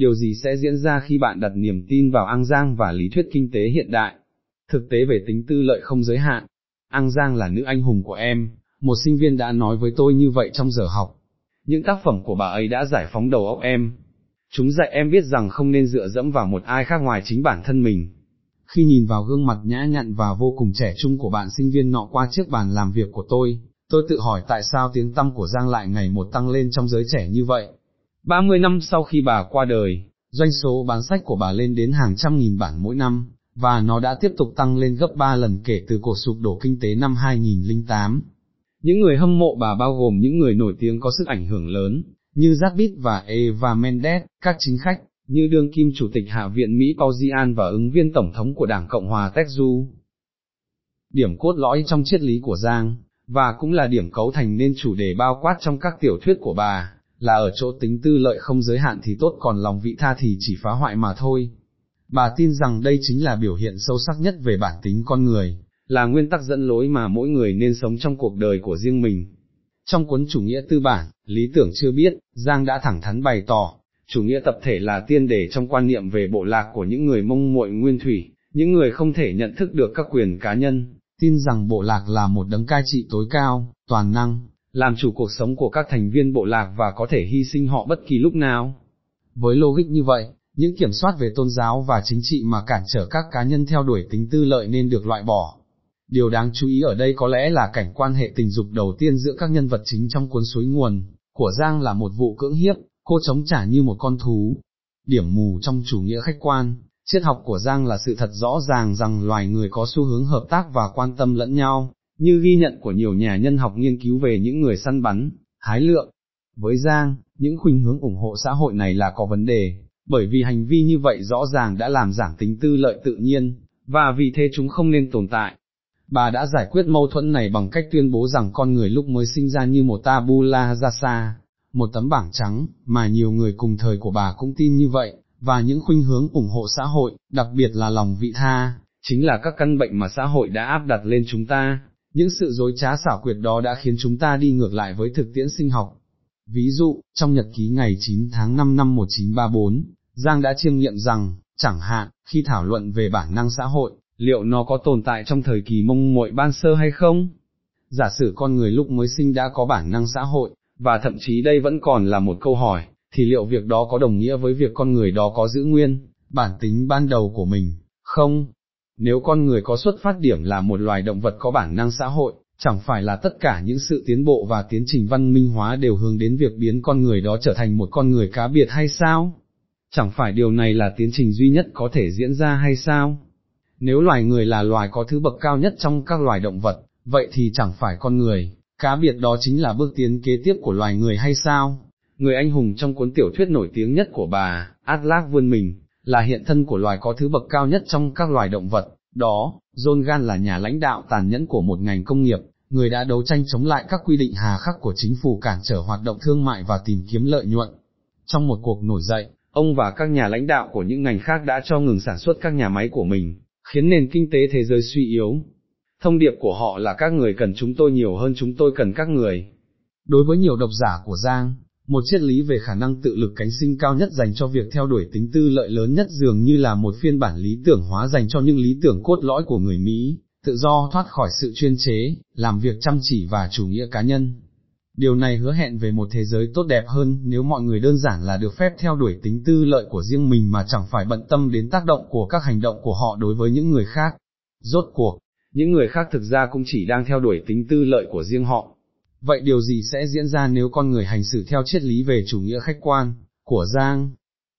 điều gì sẽ diễn ra khi bạn đặt niềm tin vào An Giang và lý thuyết kinh tế hiện đại. Thực tế về tính tư lợi không giới hạn, An Giang là nữ anh hùng của em, một sinh viên đã nói với tôi như vậy trong giờ học. Những tác phẩm của bà ấy đã giải phóng đầu óc em. Chúng dạy em biết rằng không nên dựa dẫm vào một ai khác ngoài chính bản thân mình. Khi nhìn vào gương mặt nhã nhặn và vô cùng trẻ trung của bạn sinh viên nọ qua chiếc bàn làm việc của tôi, tôi tự hỏi tại sao tiếng tăm của Giang lại ngày một tăng lên trong giới trẻ như vậy. 30 năm sau khi bà qua đời, doanh số bán sách của bà lên đến hàng trăm nghìn bản mỗi năm, và nó đã tiếp tục tăng lên gấp 3 lần kể từ cuộc sụp đổ kinh tế năm 2008. Những người hâm mộ bà bao gồm những người nổi tiếng có sức ảnh hưởng lớn, như Jack và Eva Mendes, các chính khách, như đương kim chủ tịch Hạ viện Mỹ Paul Ryan và ứng viên tổng thống của Đảng Cộng hòa Texu. Điểm cốt lõi trong triết lý của Giang, và cũng là điểm cấu thành nên chủ đề bao quát trong các tiểu thuyết của bà, là ở chỗ tính tư lợi không giới hạn thì tốt còn lòng vị tha thì chỉ phá hoại mà thôi. Bà tin rằng đây chính là biểu hiện sâu sắc nhất về bản tính con người, là nguyên tắc dẫn lối mà mỗi người nên sống trong cuộc đời của riêng mình. Trong cuốn chủ nghĩa tư bản, lý tưởng chưa biết, Giang đã thẳng thắn bày tỏ, chủ nghĩa tập thể là tiên đề trong quan niệm về bộ lạc của những người mông muội nguyên thủy, những người không thể nhận thức được các quyền cá nhân, tin rằng bộ lạc là một đấng cai trị tối cao, toàn năng, làm chủ cuộc sống của các thành viên bộ lạc và có thể hy sinh họ bất kỳ lúc nào. Với logic như vậy, những kiểm soát về tôn giáo và chính trị mà cản trở các cá nhân theo đuổi tính tư lợi nên được loại bỏ. Điều đáng chú ý ở đây có lẽ là cảnh quan hệ tình dục đầu tiên giữa các nhân vật chính trong cuốn suối nguồn, của Giang là một vụ cưỡng hiếp, cô chống trả như một con thú. Điểm mù trong chủ nghĩa khách quan, triết học của Giang là sự thật rõ ràng rằng loài người có xu hướng hợp tác và quan tâm lẫn nhau, như ghi nhận của nhiều nhà nhân học nghiên cứu về những người săn bắn, hái lượng. Với Giang, những khuynh hướng ủng hộ xã hội này là có vấn đề, bởi vì hành vi như vậy rõ ràng đã làm giảm tính tư lợi tự nhiên, và vì thế chúng không nên tồn tại. Bà đã giải quyết mâu thuẫn này bằng cách tuyên bố rằng con người lúc mới sinh ra như một tabula rasa, một tấm bảng trắng, mà nhiều người cùng thời của bà cũng tin như vậy, và những khuynh hướng ủng hộ xã hội, đặc biệt là lòng vị tha, chính là các căn bệnh mà xã hội đã áp đặt lên chúng ta, những sự dối trá xảo quyệt đó đã khiến chúng ta đi ngược lại với thực tiễn sinh học. Ví dụ, trong nhật ký ngày 9 tháng 5 năm 1934, Giang đã chiêm nghiệm rằng, chẳng hạn, khi thảo luận về bản năng xã hội, liệu nó có tồn tại trong thời kỳ mông muội ban sơ hay không? Giả sử con người lúc mới sinh đã có bản năng xã hội, và thậm chí đây vẫn còn là một câu hỏi, thì liệu việc đó có đồng nghĩa với việc con người đó có giữ nguyên, bản tính ban đầu của mình, không? Nếu con người có xuất phát điểm là một loài động vật có bản năng xã hội, chẳng phải là tất cả những sự tiến bộ và tiến trình văn minh hóa đều hướng đến việc biến con người đó trở thành một con người cá biệt hay sao? Chẳng phải điều này là tiến trình duy nhất có thể diễn ra hay sao? Nếu loài người là loài có thứ bậc cao nhất trong các loài động vật, vậy thì chẳng phải con người, cá biệt đó chính là bước tiến kế tiếp của loài người hay sao? Người anh hùng trong cuốn tiểu thuyết nổi tiếng nhất của bà, Atlas vươn mình, là hiện thân của loài có thứ bậc cao nhất trong các loài động vật, đó, John Gan là nhà lãnh đạo tàn nhẫn của một ngành công nghiệp, người đã đấu tranh chống lại các quy định hà khắc của chính phủ cản trở hoạt động thương mại và tìm kiếm lợi nhuận. Trong một cuộc nổi dậy, ông và các nhà lãnh đạo của những ngành khác đã cho ngừng sản xuất các nhà máy của mình, khiến nền kinh tế thế giới suy yếu. Thông điệp của họ là các người cần chúng tôi nhiều hơn chúng tôi cần các người. Đối với nhiều độc giả của Giang, một triết lý về khả năng tự lực cánh sinh cao nhất dành cho việc theo đuổi tính tư lợi lớn nhất dường như là một phiên bản lý tưởng hóa dành cho những lý tưởng cốt lõi của người Mỹ, tự do thoát khỏi sự chuyên chế, làm việc chăm chỉ và chủ nghĩa cá nhân. Điều này hứa hẹn về một thế giới tốt đẹp hơn nếu mọi người đơn giản là được phép theo đuổi tính tư lợi của riêng mình mà chẳng phải bận tâm đến tác động của các hành động của họ đối với những người khác. Rốt cuộc, những người khác thực ra cũng chỉ đang theo đuổi tính tư lợi của riêng họ. Vậy điều gì sẽ diễn ra nếu con người hành xử theo triết lý về chủ nghĩa khách quan, của Giang?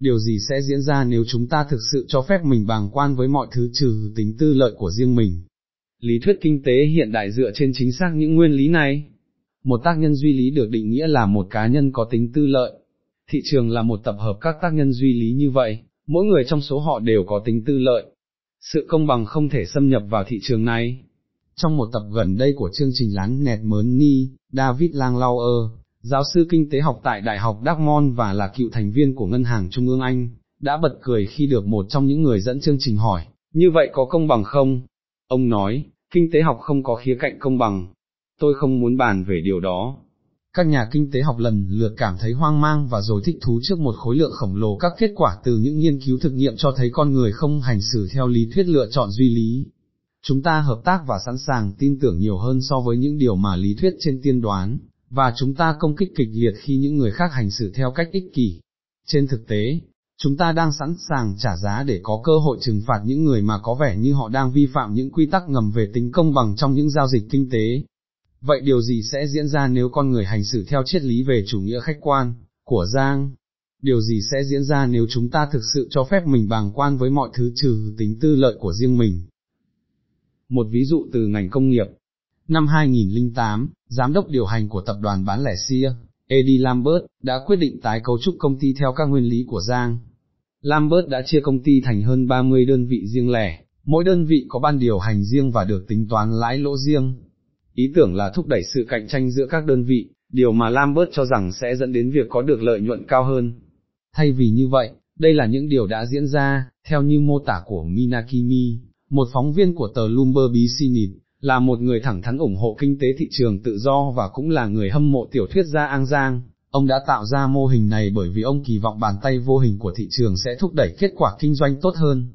Điều gì sẽ diễn ra nếu chúng ta thực sự cho phép mình bàng quan với mọi thứ trừ tính tư lợi của riêng mình? Lý thuyết kinh tế hiện đại dựa trên chính xác những nguyên lý này. Một tác nhân duy lý được định nghĩa là một cá nhân có tính tư lợi. Thị trường là một tập hợp các tác nhân duy lý như vậy, mỗi người trong số họ đều có tính tư lợi. Sự công bằng không thể xâm nhập vào thị trường này. Trong một tập gần đây của chương trình lán nẹt mớn ni, David Langlauer, giáo sư kinh tế học tại Đại học Dartmouth và là cựu thành viên của Ngân hàng Trung ương Anh, đã bật cười khi được một trong những người dẫn chương trình hỏi, như vậy có công bằng không? Ông nói, kinh tế học không có khía cạnh công bằng, tôi không muốn bàn về điều đó. các nhà kinh tế học lần lượt cảm thấy hoang mang và rồi thích thú trước một khối lượng khổng lồ các kết quả từ những nghiên cứu thực nghiệm cho thấy con người không hành xử theo lý thuyết lựa chọn duy lý. Chúng ta hợp tác và sẵn sàng tin tưởng nhiều hơn so với những điều mà lý thuyết trên tiên đoán, và chúng ta công kích kịch liệt khi những người khác hành xử theo cách ích kỷ. Trên thực tế, chúng ta đang sẵn sàng trả giá để có cơ hội trừng phạt những người mà có vẻ như họ đang vi phạm những quy tắc ngầm về tính công bằng trong những giao dịch kinh tế. Vậy điều gì sẽ diễn ra nếu con người hành xử theo triết lý về chủ nghĩa khách quan, của Giang? Điều gì sẽ diễn ra nếu chúng ta thực sự cho phép mình bàng quan với mọi thứ trừ tính tư lợi của riêng mình? Một ví dụ từ ngành công nghiệp. Năm 2008, giám đốc điều hành của tập đoàn bán lẻ Sia, Eddie Lambert, đã quyết định tái cấu trúc công ty theo các nguyên lý của Giang. Lambert đã chia công ty thành hơn 30 đơn vị riêng lẻ, mỗi đơn vị có ban điều hành riêng và được tính toán lãi lỗ riêng. Ý tưởng là thúc đẩy sự cạnh tranh giữa các đơn vị, điều mà Lambert cho rằng sẽ dẫn đến việc có được lợi nhuận cao hơn. Thay vì như vậy, đây là những điều đã diễn ra, theo như mô tả của Minakimi, một phóng viên của tờ Bloomberg Business, là một người thẳng thắn ủng hộ kinh tế thị trường tự do và cũng là người hâm mộ tiểu thuyết gia An Giang. Ông đã tạo ra mô hình này bởi vì ông kỳ vọng bàn tay vô hình của thị trường sẽ thúc đẩy kết quả kinh doanh tốt hơn.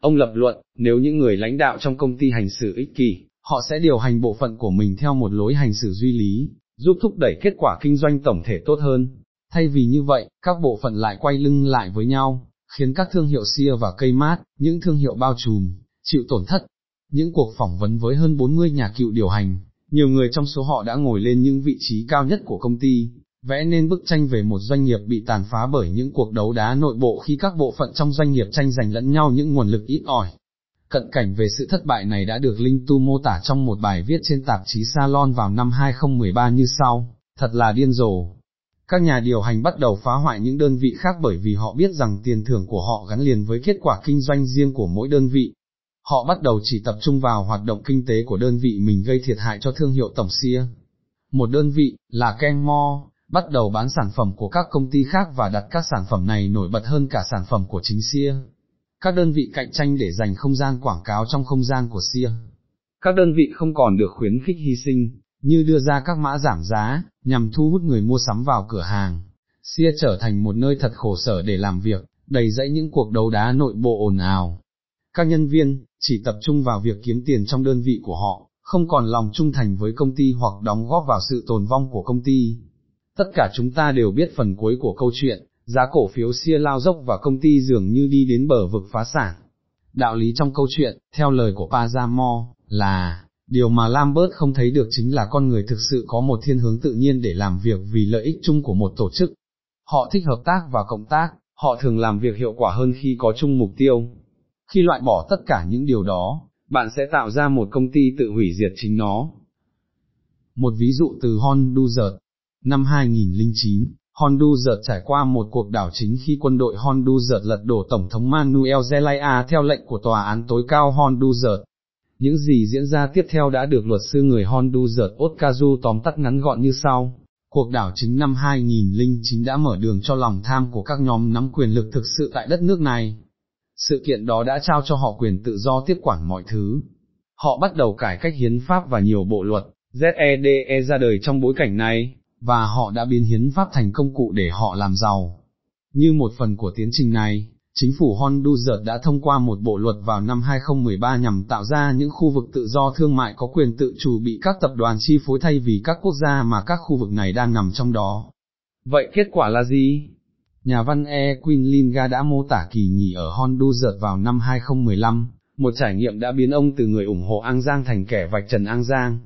Ông lập luận, nếu những người lãnh đạo trong công ty hành xử ích kỷ, họ sẽ điều hành bộ phận của mình theo một lối hành xử duy lý, giúp thúc đẩy kết quả kinh doanh tổng thể tốt hơn. Thay vì như vậy, các bộ phận lại quay lưng lại với nhau, khiến các thương hiệu xia và cây mát, những thương hiệu bao trùm, chịu tổn thất. Những cuộc phỏng vấn với hơn 40 nhà cựu điều hành, nhiều người trong số họ đã ngồi lên những vị trí cao nhất của công ty, vẽ nên bức tranh về một doanh nghiệp bị tàn phá bởi những cuộc đấu đá nội bộ khi các bộ phận trong doanh nghiệp tranh giành lẫn nhau những nguồn lực ít ỏi. Cận cảnh về sự thất bại này đã được Linh Tu mô tả trong một bài viết trên tạp chí Salon vào năm 2013 như sau, thật là điên rồ. Các nhà điều hành bắt đầu phá hoại những đơn vị khác bởi vì họ biết rằng tiền thưởng của họ gắn liền với kết quả kinh doanh riêng của mỗi đơn vị. Họ bắt đầu chỉ tập trung vào hoạt động kinh tế của đơn vị mình gây thiệt hại cho thương hiệu tổng xia. Một đơn vị, là Kenmore, bắt đầu bán sản phẩm của các công ty khác và đặt các sản phẩm này nổi bật hơn cả sản phẩm của chính xia các đơn vị cạnh tranh để dành không gian quảng cáo trong không gian của SIA. Các đơn vị không còn được khuyến khích hy sinh, như đưa ra các mã giảm giá, nhằm thu hút người mua sắm vào cửa hàng. SIA trở thành một nơi thật khổ sở để làm việc, đầy dẫy những cuộc đấu đá nội bộ ồn ào. Các nhân viên, chỉ tập trung vào việc kiếm tiền trong đơn vị của họ, không còn lòng trung thành với công ty hoặc đóng góp vào sự tồn vong của công ty. Tất cả chúng ta đều biết phần cuối của câu chuyện, giá cổ phiếu xia lao dốc và công ty dường như đi đến bờ vực phá sản. Đạo lý trong câu chuyện, theo lời của Pazamo, là, điều mà Lambert không thấy được chính là con người thực sự có một thiên hướng tự nhiên để làm việc vì lợi ích chung của một tổ chức. Họ thích hợp tác và cộng tác, họ thường làm việc hiệu quả hơn khi có chung mục tiêu. Khi loại bỏ tất cả những điều đó, bạn sẽ tạo ra một công ty tự hủy diệt chính nó. Một ví dụ từ Honduras, năm 2009, Honduras trải qua một cuộc đảo chính khi quân đội Honduras lật đổ Tổng thống Manuel Zelaya theo lệnh của Tòa án tối cao Honduras. Những gì diễn ra tiếp theo đã được luật sư người Honduras Otkazu tóm tắt ngắn gọn như sau. Cuộc đảo chính năm 2009 đã mở đường cho lòng tham của các nhóm nắm quyền lực thực sự tại đất nước này. Sự kiện đó đã trao cho họ quyền tự do tiếp quản mọi thứ. Họ bắt đầu cải cách hiến pháp và nhiều bộ luật, ZEDE ra đời trong bối cảnh này và họ đã biến hiến pháp thành công cụ để họ làm giàu. Như một phần của tiến trình này, chính phủ Honduras đã thông qua một bộ luật vào năm 2013 nhằm tạo ra những khu vực tự do thương mại có quyền tự chủ bị các tập đoàn chi phối thay vì các quốc gia mà các khu vực này đang nằm trong đó. Vậy kết quả là gì? Nhà văn E. Quinlinga đã mô tả kỳ nghỉ ở Honduras vào năm 2015, một trải nghiệm đã biến ông từ người ủng hộ An Giang thành kẻ vạch trần An Giang.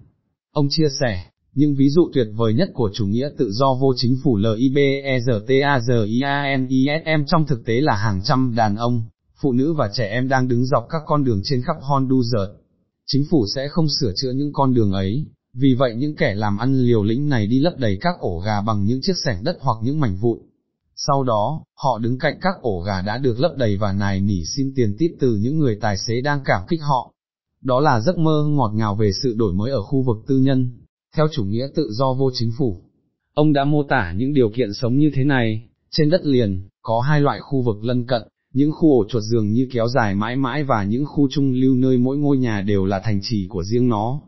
Ông chia sẻ, những ví dụ tuyệt vời nhất của chủ nghĩa tự do vô chính phủ LIBEZTAZIANISM trong thực tế là hàng trăm đàn ông, phụ nữ và trẻ em đang đứng dọc các con đường trên khắp Honduras. Chính phủ sẽ không sửa chữa những con đường ấy, vì vậy những kẻ làm ăn liều lĩnh này đi lấp đầy các ổ gà bằng những chiếc sẻng đất hoặc những mảnh vụn. Sau đó, họ đứng cạnh các ổ gà đã được lấp đầy và nài nỉ xin tiền tip từ những người tài xế đang cảm kích họ. Đó là giấc mơ ngọt ngào về sự đổi mới ở khu vực tư nhân theo chủ nghĩa tự do vô chính phủ. Ông đã mô tả những điều kiện sống như thế này, trên đất liền, có hai loại khu vực lân cận, những khu ổ chuột dường như kéo dài mãi mãi và những khu trung lưu nơi mỗi ngôi nhà đều là thành trì của riêng nó.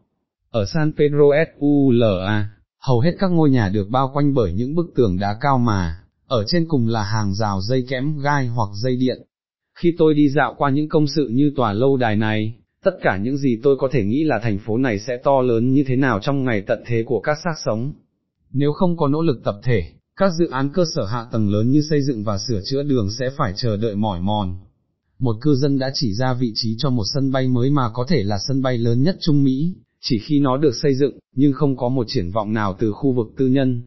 Ở San Pedro Sula, hầu hết các ngôi nhà được bao quanh bởi những bức tường đá cao mà, ở trên cùng là hàng rào dây kẽm gai hoặc dây điện. Khi tôi đi dạo qua những công sự như tòa lâu đài này, tất cả những gì tôi có thể nghĩ là thành phố này sẽ to lớn như thế nào trong ngày tận thế của các xác sống. Nếu không có nỗ lực tập thể, các dự án cơ sở hạ tầng lớn như xây dựng và sửa chữa đường sẽ phải chờ đợi mỏi mòn. Một cư dân đã chỉ ra vị trí cho một sân bay mới mà có thể là sân bay lớn nhất Trung Mỹ, chỉ khi nó được xây dựng, nhưng không có một triển vọng nào từ khu vực tư nhân.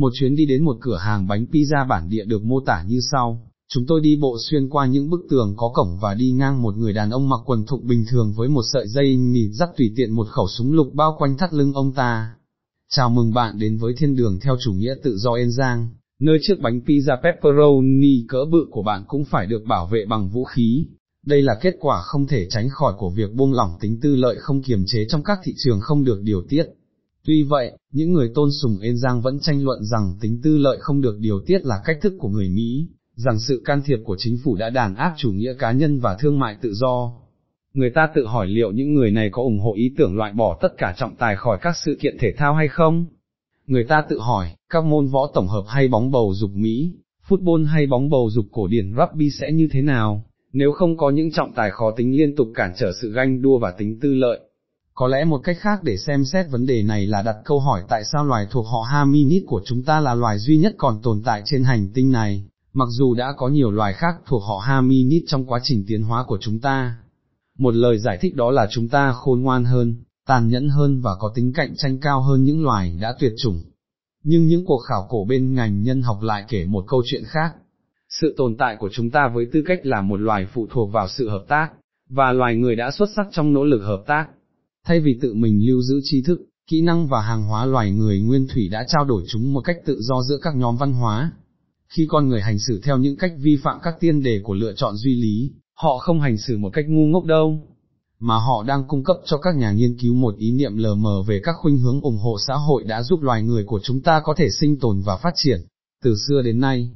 Một chuyến đi đến một cửa hàng bánh pizza bản địa được mô tả như sau, chúng tôi đi bộ xuyên qua những bức tường có cổng và đi ngang một người đàn ông mặc quần thục bình thường với một sợi dây nịt dắt tùy tiện một khẩu súng lục bao quanh thắt lưng ông ta. Chào mừng bạn đến với thiên đường theo chủ nghĩa tự do Yên Giang, nơi chiếc bánh pizza pepperoni cỡ bự của bạn cũng phải được bảo vệ bằng vũ khí. Đây là kết quả không thể tránh khỏi của việc buông lỏng tính tư lợi không kiềm chế trong các thị trường không được điều tiết. Tuy vậy, những người tôn sùng Yên Giang vẫn tranh luận rằng tính tư lợi không được điều tiết là cách thức của người Mỹ, rằng sự can thiệp của chính phủ đã đàn áp chủ nghĩa cá nhân và thương mại tự do. Người ta tự hỏi liệu những người này có ủng hộ ý tưởng loại bỏ tất cả trọng tài khỏi các sự kiện thể thao hay không? Người ta tự hỏi, các môn võ tổng hợp hay bóng bầu dục Mỹ, football hay bóng bầu dục cổ điển rugby sẽ như thế nào, nếu không có những trọng tài khó tính liên tục cản trở sự ganh đua và tính tư lợi. Có lẽ một cách khác để xem xét vấn đề này là đặt câu hỏi tại sao loài thuộc họ Hominid của chúng ta là loài duy nhất còn tồn tại trên hành tinh này, mặc dù đã có nhiều loài khác thuộc họ Hominid trong quá trình tiến hóa của chúng ta. Một lời giải thích đó là chúng ta khôn ngoan hơn, tàn nhẫn hơn và có tính cạnh tranh cao hơn những loài đã tuyệt chủng. Nhưng những cuộc khảo cổ bên ngành nhân học lại kể một câu chuyện khác. Sự tồn tại của chúng ta với tư cách là một loài phụ thuộc vào sự hợp tác, và loài người đã xuất sắc trong nỗ lực hợp tác. Thay vì tự mình lưu giữ tri thức, kỹ năng và hàng hóa loài người nguyên thủy đã trao đổi chúng một cách tự do giữa các nhóm văn hóa. Khi con người hành xử theo những cách vi phạm các tiên đề của lựa chọn duy lý, họ không hành xử một cách ngu ngốc đâu, mà họ đang cung cấp cho các nhà nghiên cứu một ý niệm lờ mờ về các khuynh hướng ủng hộ xã hội đã giúp loài người của chúng ta có thể sinh tồn và phát triển. Từ xưa đến nay,